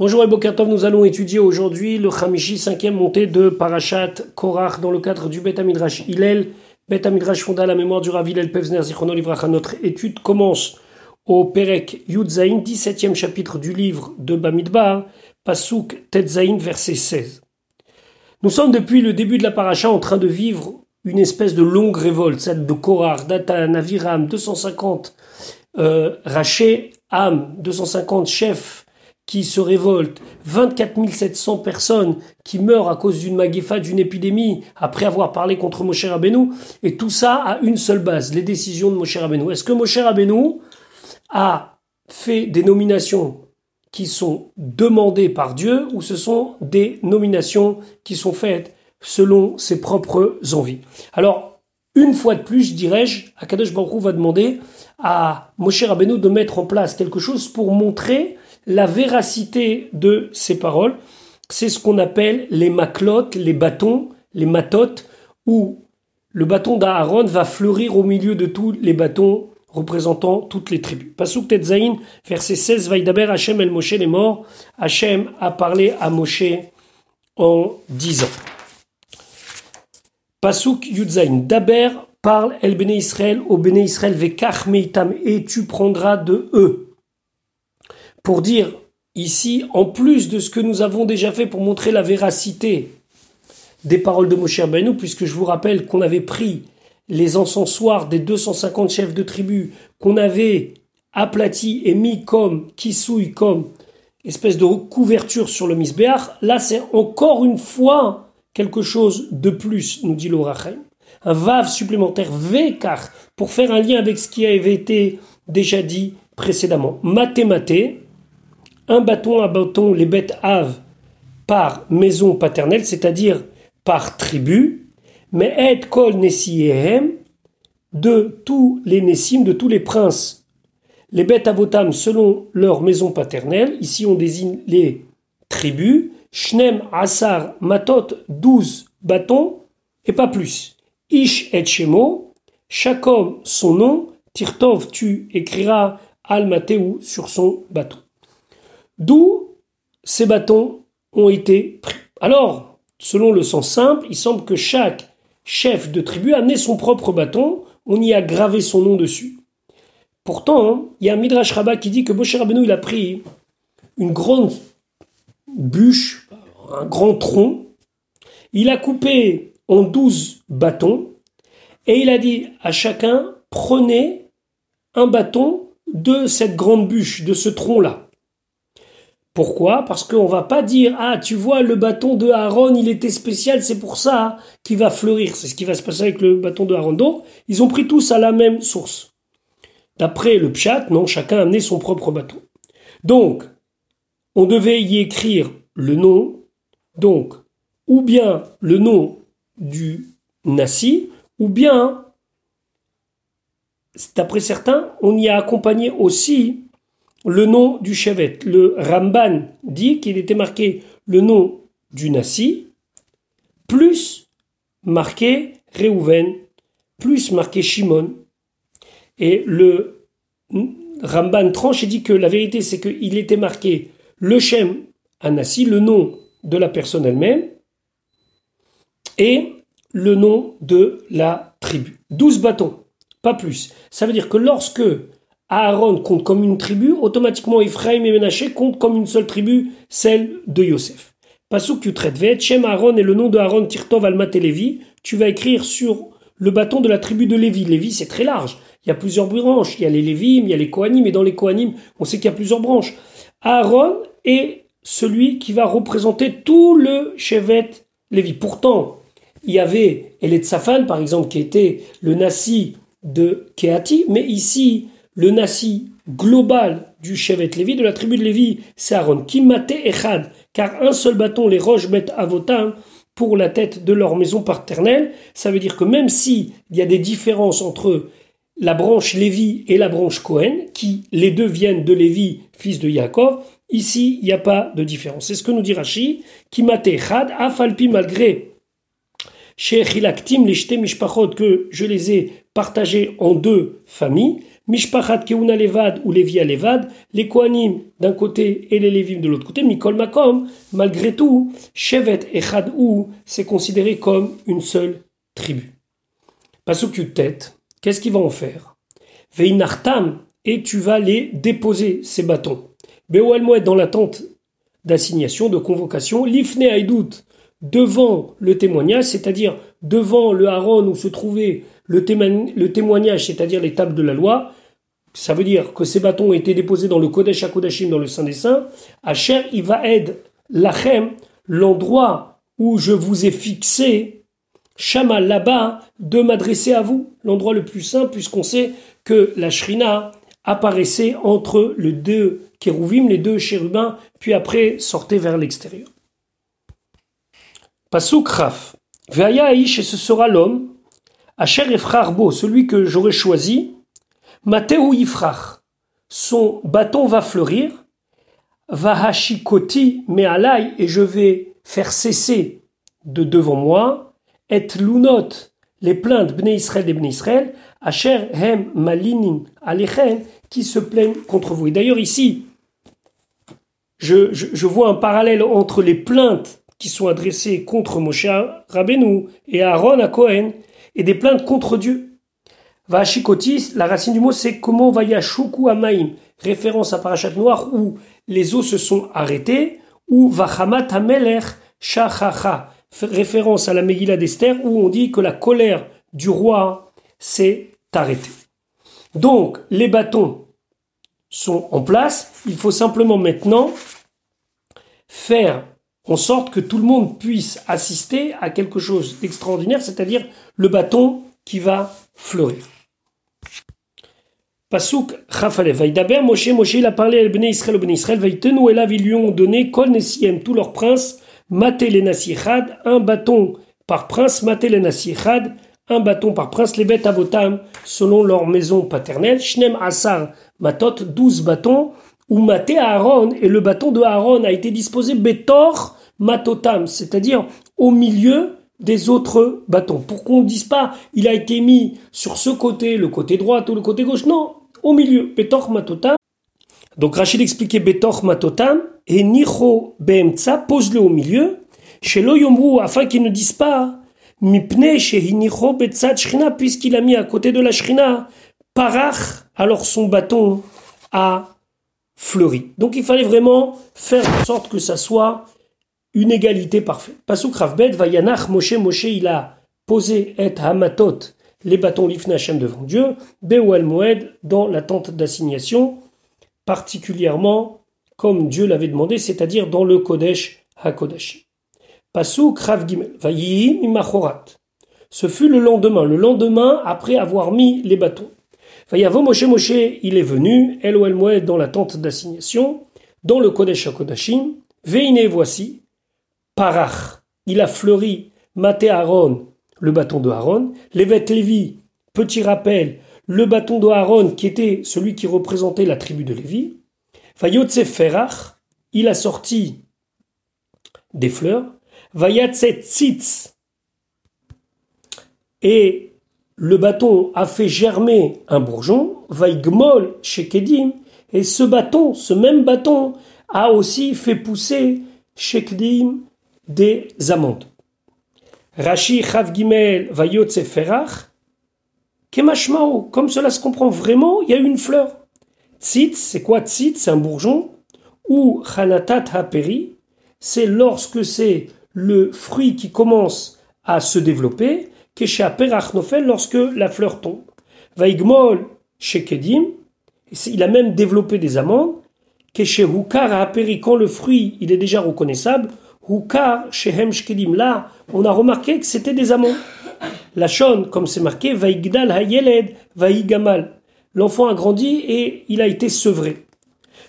Bonjour et Bokertov, nous allons étudier aujourd'hui le Khamishi, cinquième montée de Parashat Korach dans le cadre du Bet Amidrash Hillel. Bet Amidrash fonda la mémoire du Rav Hillel Pevzner Zichrono Livracha. Notre étude commence au Perek Yudzaïn, 17e chapitre du livre de Bamidbar, Pasuk Tetzaïn, verset 16. Nous sommes depuis le début de la Paracha en train de vivre une espèce de longue révolte, celle de Korach, Datan, Aviram, 250 euh, Raché, Am, 250 chefs qui se révoltent, 24 700 personnes qui meurent à cause d'une magéfa, d'une épidémie, après avoir parlé contre Moshe Rabbeinu, et tout ça a une seule base, les décisions de Moshe Rabbeinu. Est-ce que Moshe Rabbeinu a fait des nominations qui sont demandées par Dieu, ou ce sont des nominations qui sont faites selon ses propres envies? Alors, une fois de plus, dirais-je, Akadosh Baruch va demander à Moshe Rabbeinu de mettre en place quelque chose pour montrer la véracité de ces paroles. C'est ce qu'on appelle les maclotes, les bâtons, les matotes, où le bâton d'Aaron va fleurir au milieu de tous les bâtons représentant toutes les tribus. Pasuk Tetzaïn, verset 16, Vaïdaber Hachem el Moshe les morts. Hachem a parlé à Moshe en disant. Pasuk Yudzaïn, Daber parle el Béné Israël au Béné Israël vekach meitam et tu prendras de eux pour dire ici, en plus de ce que nous avons déjà fait pour montrer la véracité des paroles de Moshe Rabbeinu, puisque je vous rappelle qu'on avait pris les encensoirs des 250 chefs de tribu, qu'on avait aplati et mis comme souille comme espèce de couverture sur le misbéach, là c'est encore une fois quelque chose de plus, nous dit l'Orachem. Un vav supplémentaire, car pour faire un lien avec ce qui avait été déjà dit précédemment. Mathématé, un bâton à bâton les bêtes havent par maison paternelle, c'est-à-dire par tribu, mais et kol nessiehem de tous les nessim, de tous les princes. Les bêtes avotam selon leur maison paternelle, ici on désigne les tribus, shnem asar matot, douze bâtons, et pas plus. Ish et shemo, chaque homme son nom, tirtov tu écriras al sur son bâton. D'où ces bâtons ont été pris. Alors, selon le sens simple, il semble que chaque chef de tribu a amené son propre bâton, on y a gravé son nom dessus. Pourtant, il y a un Midrash Rabbah qui dit que Moshe Rabbeinu, il a pris une grande bûche, un grand tronc, il a coupé en douze bâtons, et il a dit à chacun, prenez un bâton de cette grande bûche, de ce tronc-là. Pourquoi? Parce qu'on va pas dire ah tu vois le bâton de Aaron il était spécial c'est pour ça qu'il va fleurir. C'est ce qui va se passer avec le bâton de Aaron. Donc ils ont pris tous à la même source. D'après le pchat non chacun a amené son propre bâton. Donc on devait y écrire le nom donc ou bien le nom du nasi ou bien d'après certains on y a accompagné aussi le nom du chevet. Le Ramban dit qu'il était marqué le nom du Nassi, plus marqué Réhouven, plus marqué Shimon. Et le Ramban tranche et dit que la vérité c'est qu'il était marqué le Shem Anassi, le nom de la personne elle-même, et le nom de la tribu. Douze bâtons, pas plus. Ça veut dire que lorsque Aaron compte comme une tribu, automatiquement Ephraim et Menaché comptent comme une seule tribu, celle de Yosef. Pasuk Yutret Shem Aaron est le nom de Aaron Tirtov Almat et Lévi. Tu vas écrire sur le bâton de la tribu de Lévi. Lévi, c'est très large. Il y a plusieurs branches. Il y a les Lévim, il y a les Kohanim, et dans les Kohanim, on sait qu'il y a plusieurs branches. Aaron est celui qui va représenter tout le Shevet Lévi. Pourtant, il y avait Safan, par exemple, qui était le Nassi de Keati, mais ici, le nasi global du Shevet Lévi, de la tribu de Lévi, c'est Aaron. Kimate Echad, car un seul bâton les roches mettent à votin pour la tête de leur maison paternelle. Ça veut dire que même s'il y a des différences entre la branche Lévi et la branche Cohen, qui les deux viennent de Lévi, fils de Yaakov, ici il n'y a pas de différence. C'est ce que nous dit Rashi, Kimate Echad, Afalpi malgré chez Chilaktim, les Mishpachot, que je les ai partagé en deux familles, Mishpachat Keuna Levad ou Lévi Levad, les Kohanim d'un côté et les Lévim de l'autre côté, Mikol Makom, malgré tout, Shevet Echad ou c'est considéré comme une seule tribu. Pasuk tête, qu'est-ce qu'il va en faire? Veinartam, et tu vas les déposer, ces bâtons. Beoel dans l'attente d'assignation, de convocation, Lifne Aïdout, devant le témoignage, c'est-à-dire devant le haron où se trouvait le, témoignage, c'est-à-dire les tables de la loi, ça veut dire que ces bâtons ont été déposés dans le Kodesh HaKodashim, dans le Saint des Saints. Asher, il va être lachem, l'endroit où je vous ai fixé, Shama, là-bas, de m'adresser à vous. L'endroit le plus simple, puisqu'on sait que la Shrina apparaissait entre les deux kérouvim, les deux chérubins, puis après sortait vers l'extérieur. Pasuk Raf. Veaya Aish, et ce sera l'homme, Asher Efrarbo, celui que j'aurais choisi, Yifrach, son bâton va fleurir, Vahashikoti me'alai, et je vais faire cesser de devant moi, et lunot, les plaintes Bnei Israël et Bnei Israël, Asher hem malinin alechen, qui se plaignent contre vous. Et d'ailleurs ici, je, vois un parallèle entre les plaintes qui sont adressées contre Moshe Rabbeinu et Aaron à Cohen, et des plaintes contre Dieu. Vachikotis, la racine du mot, c'est comment vaya shuku amaim, référence à Parashat Noir où les eaux se sont arrêtées, ou vachamat ameler shachacha, référence à la Megillah d'Esther où on dit que la colère du roi s'est arrêtée. Donc, les bâtons sont en place, il faut simplement maintenant faire en sorte que tout le monde puisse assister à quelque chose d'extraordinaire, c'est-à-dire le bâton qui va fleurir. Pasuk Chafale, Vaïdaber, Moshe, Moshe, il a parlé à Bnei Israël, Bnei Israël, Vaïtenou, et là, ils lui ont donné, Kol Nesiem, tous leurs princes, Maté les un bâton par prince, Maté les un bâton par prince, les bêtes avotam, selon leur maison paternelle, Shnem Asar, Matot, douze bâtons, ou Maté Aaron, et le bâton de Aaron a été disposé Betor Matotam, c'est-à-dire au milieu des autres bâtons. Pour qu'on ne dise pas, il a été mis sur ce côté, le côté droit ou le côté gauche. Non, au milieu. Betor matotam. Donc Rachid expliquait Betor matotam et Nicho beemtsa, pose-le au milieu. Chez l'oyomru, afin qu'ils ne disent pas, mipne chez Nicho betzat shrina, puisqu'il a mis à côté de la shrina, parach, alors son bâton a fleuri. Donc il fallait vraiment faire en sorte que ça soit une égalité parfaite. Pasuk Ravbet, Vayanach, Moshe, Moshe, il a posé et hamatot, les bâtons l'ifna devant Dieu, Beuel Moed, dans la tente d'assignation, particulièrement comme Dieu l'avait demandé, c'est-à-dire dans le Kodesh HaKodesh. Pasuk Rav Gimel, Imachorat. Ce fut le lendemain, le lendemain après avoir mis les bâtons. Vayavo Moshe Moshe, il est venu, El Moed dans la tente d'assignation, dans le Kodesh HaKodashim, Veine voici, Parach, il a fleuri Maté Aaron, le bâton de Aaron. Lévet Lévi, petit rappel, le bâton de Aaron qui était celui qui représentait la tribu de Lévi. Vayotse Ferach, il a sorti des fleurs. Vayatse Tzitz, et le bâton a fait germer un bourgeon. Vaigmol Shekedim, et ce bâton, ce même bâton, a aussi fait pousser Shekedim des amandes. Rashi Chav Gimel Vayotse Ferach, Kemashmao, comme cela se comprend vraiment, il y a une fleur. Tzitz, c'est quoi tzitz? C'est un bourgeon. Ou Chanatat Haperi, c'est lorsque c'est le fruit qui commence à se développer. Lorsque la fleur tombe. Vaigmol Shekedim, il a même développé des amandes. Keshe Hukar Haperi, quand le fruit il est déjà reconnaissable. Hukar Shehem Shkedim. Là, on a remarqué que c'était des amants. La shon, comme c'est marqué, Vaigdal Hayeled, Vaigamal. L'enfant a grandi et il a été sevré.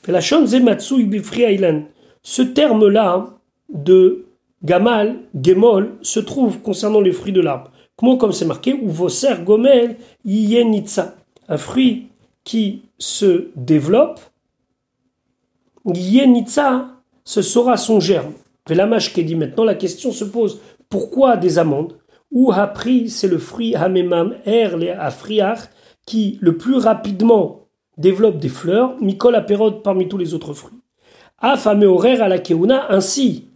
La shon Zematsu Ailan. Ce terme-là de Gamal, Gemol, se trouve concernant les fruits de l'arbre. Comment comme c'est marqué, ou Voser Gomel Yenitsa. Un fruit qui se développe, Yenitsa, ce sera son germe. Velamash qui dit maintenant, la question se pose pourquoi des amandes? Ou Hapri, c'est le fruit Hamemam Er, les Afriach, qui le plus rapidement développe des fleurs, Mikol Aperod parmi tous les autres fruits. Afame horaire à la Keuna, ainsi,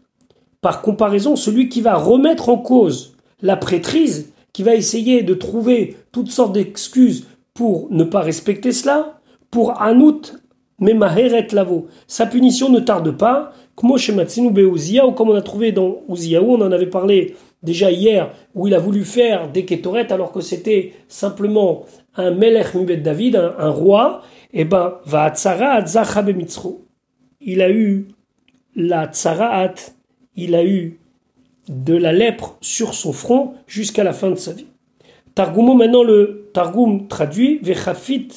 par comparaison, celui qui va remettre en cause la prêtrise, qui va essayer de trouver toutes sortes d'excuses pour ne pas respecter cela, pour Anout Memaheret Lavo, sa punition ne tarde pas, comme comme on a trouvé dans Ouziaou, on en avait parlé déjà hier, où il a voulu faire des Ketoret alors que c'était simplement un Melech Mubet David, un, roi, et eh ben, va Tzara Il a eu la Tzaraat, il a eu de la lèpre sur son front jusqu'à la fin de sa vie. Targumo, maintenant le Targum traduit, Vechafit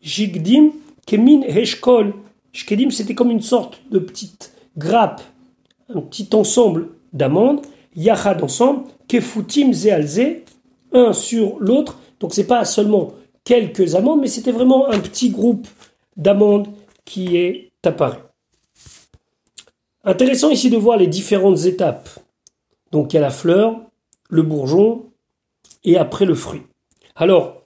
Jigdim Kemin Heshkol. Shkedim, c'était comme une sorte de petite grappe, un petit ensemble d'amandes, Yachad ensemble, Kefutim Zealze, un sur l'autre. Donc c'est pas seulement quelques amandes, mais c'était vraiment un petit groupe d'amandes qui est apparu. Intéressant ici de voir les différentes étapes. Donc il y a la fleur, le bourgeon et après le fruit. Alors,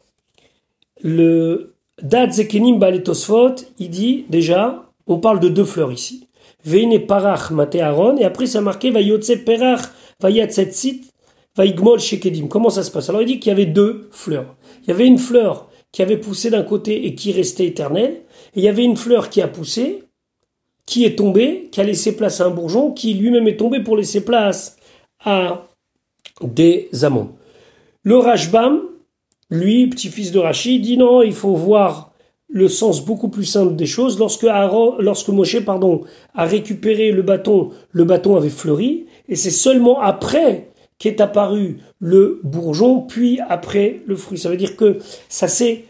le Dad Zekenim Baletosfot, il dit déjà, on parle de deux fleurs ici. Veine Parach Aaron, et après ça marqué Vayotse Perach Vayatsetsit Vaigmol Shekedim. Comment ça se passe? Alors il dit qu'il y avait deux fleurs. Il y avait une fleur qui avait poussé d'un côté et qui restait éternelle, et il y avait une fleur qui a poussé, qui est tombée, qui a laissé place à un bourgeon, qui lui-même est tombé pour laisser place à des amandes. Le Rajbam, lui, petit-fils de Rachid, dit non, il faut voir le sens beaucoup plus simple des choses. Lorsque, Aaron, lorsque Moshe pardon, a récupéré le bâton, le bâton avait fleuri, et c'est seulement après qu'est apparu le bourgeon, puis après le fruit. Ça veut dire que ça s'est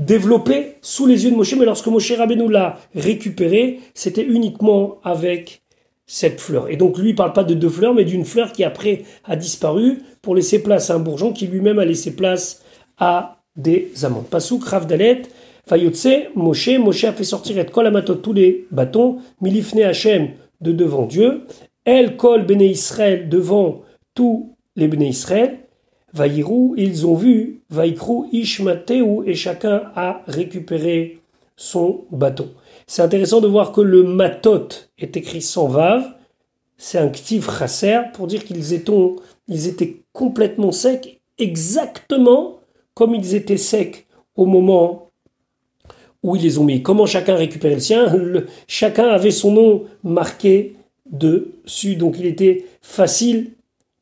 développé sous les yeux de Moshe, mais lorsque Moshe Rabbeinu l'a récupéré, c'était uniquement avec cette fleur. Et donc lui, il parle pas de deux fleurs, mais d'une fleur qui après a disparu pour laisser place à un bourgeon qui lui-même a laissé place à des amandes. Pasouk, Rav Dalet, Fayotse, Moshe, Moshe a fait sortir et Kolamatot tous les bâtons, Milifne Hachem de devant Dieu, El Kol Bene Israël devant tous les Bene Israël, Vaïrou, ils ont vu, Vaïkrou, Ishmateu, et chacun a récupéré son bâton. C'est intéressant de voir que le matot est écrit sans vave, c'est un ktiv chasser pour dire qu'ils étaient, ils étaient complètement secs, exactement comme ils étaient secs au moment où ils les ont mis. Comment chacun récupérait le sien? Chacun avait son nom marqué dessus, donc il était facile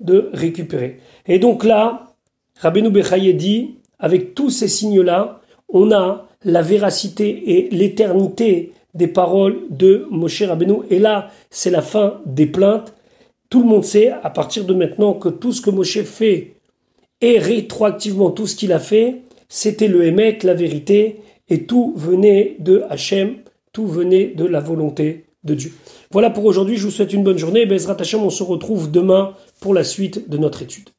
de récupérer. Et donc là, Rabbeinu Bechaye dit, avec tous ces signes-là, on a la véracité et l'éternité des paroles de Moshe Rabbeinu. Et là, c'est la fin des plaintes. Tout le monde sait, à partir de maintenant, que tout ce que Moshe fait et rétroactivement tout ce qu'il a fait, c'était le émettre, la vérité, et tout venait de Hachem, tout venait de la volonté de Dieu. Voilà pour aujourd'hui, je vous souhaite une bonne journée, Bezrat Hachem, on se retrouve demain pour la suite de notre étude.